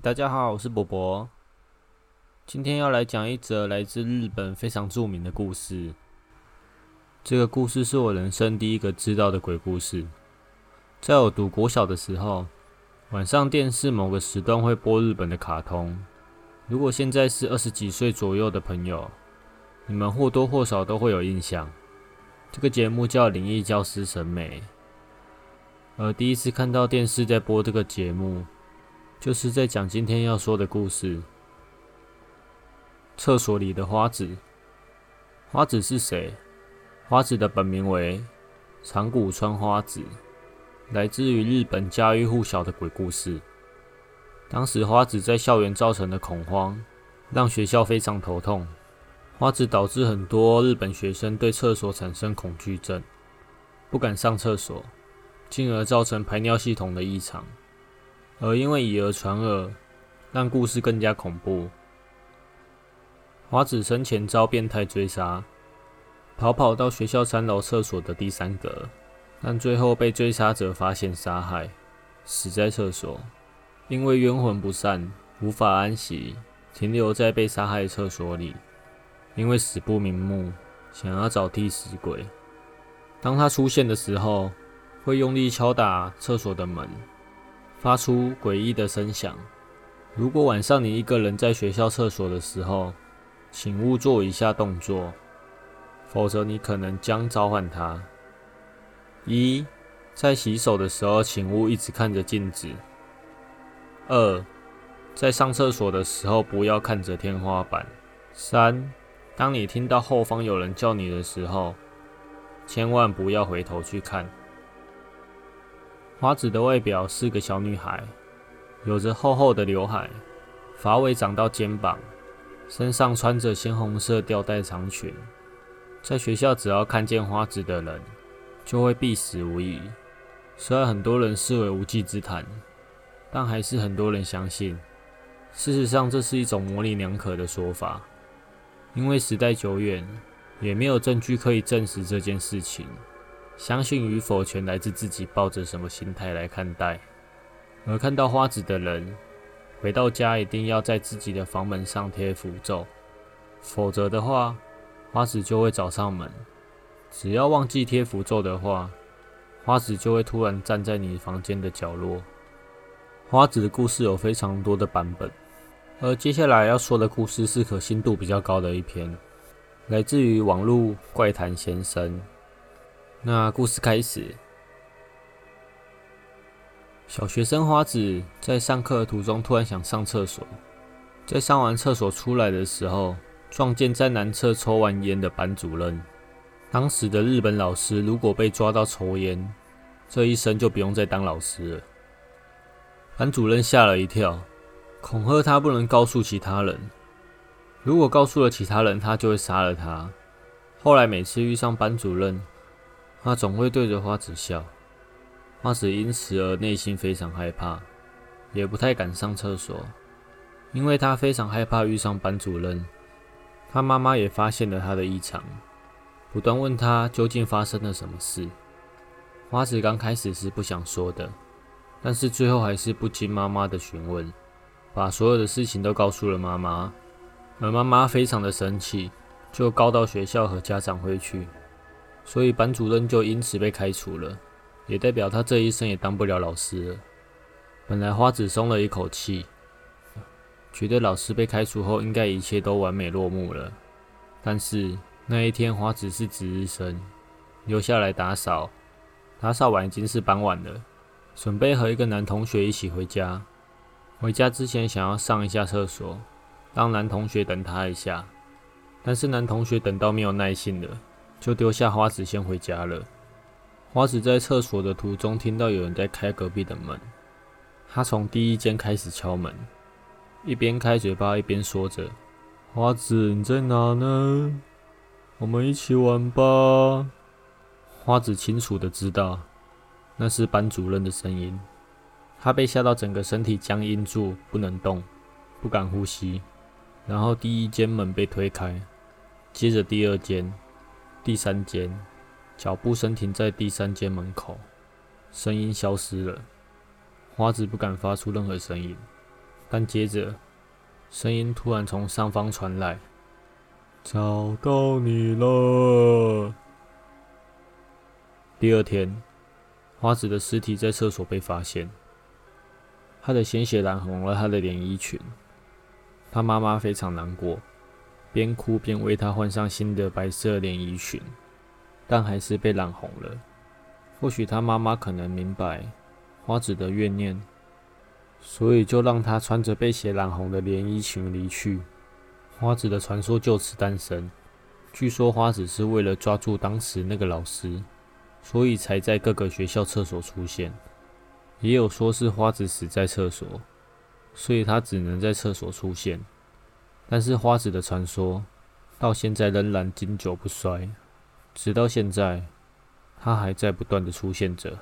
大家好，我是博博。今天要来讲一则来自日本非常著名的故事。这个故事是我人生第一个知道的鬼故事。在我读国小的时候，晚上电视某个时段会播日本的卡通。如果现在是二十几岁左右的朋友，你们或多或少都会有印象。这个节目叫《灵异教师神美》。而第一次看到电视在播这个节目。就是在讲今天要说的故事。厕所里的花子，花子是谁？花子的本名为长谷川花子，来自于日本家喻户晓的鬼故事。当时花子在校园造成的恐慌，让学校非常头痛。花子导致很多日本学生对厕所产生恐惧症，不敢上厕所，进而造成排尿系统的异常。而因为以讹传讹，让故事更加恐怖。花子生前遭变态追杀，逃跑到学校三楼厕所的第三格，但最后被追杀者发现杀害，死在厕所。因为冤魂不散，无法安息，停留在被杀害厕所里。因为死不瞑目，想要找替死鬼。当他出现的时候，会用力敲打厕所的门。发出诡异的声响。如果晚上你一个人在学校厕所的时候，请勿做以下动作，否则你可能将召唤他：一，在洗手的时候，请勿一直看着镜子；二，在上厕所的时候，不要看着天花板；三，当你听到后方有人叫你的时候，千万不要回头去看。花子的外表是个小女孩，有着厚厚的刘海，发尾长到肩膀，身上穿着鲜红色吊带长裙。在学校，只要看见花子的人，就会必死无疑。虽然很多人视为无稽之谈，但还是很多人相信。事实上，这是一种模棱两可的说法，因为时代久远，也没有证据可以证实这件事情。相信与否全来自自己抱着什么心态来看待。而看到花子的人，回到家一定要在自己的房门上贴符咒，否则的话，花子就会找上门。只要忘记贴符咒的话，花子就会突然站在你房间的角落。花子的故事有非常多的版本，而接下来要说的故事是可信度比较高的一篇，来自于网络怪谈先生。那故事开始。小学生花子在上课途中突然想上厕所，在上完厕所出来的时候，撞见在男厕抽完烟的班主任。当时的日本老师如果被抓到抽烟，这一生就不用再当老师了。班主任吓了一跳，恐吓他不能告诉其他人，如果告诉了其他人，他就会杀了他。后来每次遇上班主任，他总会对着花子笑，花子因此而内心非常害怕，也不太敢上厕所，因为他非常害怕遇上班主任。他妈妈也发现了他的异常，不断问他究竟发生了什么事。花子刚开始是不想说的，但是最后还是不经妈妈的询问，把所有的事情都告诉了妈妈，而妈妈非常的生气，就告到学校和家长会去。所以班主任就因此被开除了，也代表他这一生也当不了老师了。本来花子松了一口气，觉得老师被开除后应该一切都完美落幕了。但是那一天花子是值日生，留下来打扫，打扫完已经是傍晚了，准备和一个男同学一起回家。回家之前想要上一下厕所，让男同学等他一下，但是男同学等到没有耐性了。就丢下花子先回家了。花子在厕所的途中听到有人在开隔壁的门，他从第一间开始敲门，一边开嘴巴一边说着：“花子，你在哪呢？我们一起玩吧。”花子清楚的知道那是班主任的声音，他被吓到整个身体僵硬住，不能动，不敢呼吸。然后第一间门被推开，接着第二间。第三间，脚步声停在第三间门口，声音消失了。花子不敢发出任何声音，但接着声音突然从上方传来：“找到你了。”第二天，花子的尸体在厕所被发现，她的鲜血染红了她的连衣裙。她妈妈非常难过，边哭边为他换上新的白色连衣裙，但还是被染红了。或许他妈妈可能明白花子的怨念，所以就让他穿着被血染红的连衣裙离去。花子的传说就此诞生。据说花子是为了抓住当时那个老师，所以才在各个学校厕所出现。也有说是花子死在厕所，所以他只能在厕所出现。但是花子的传说到现在仍然经久不衰，直到现在。它还在不断的出现着。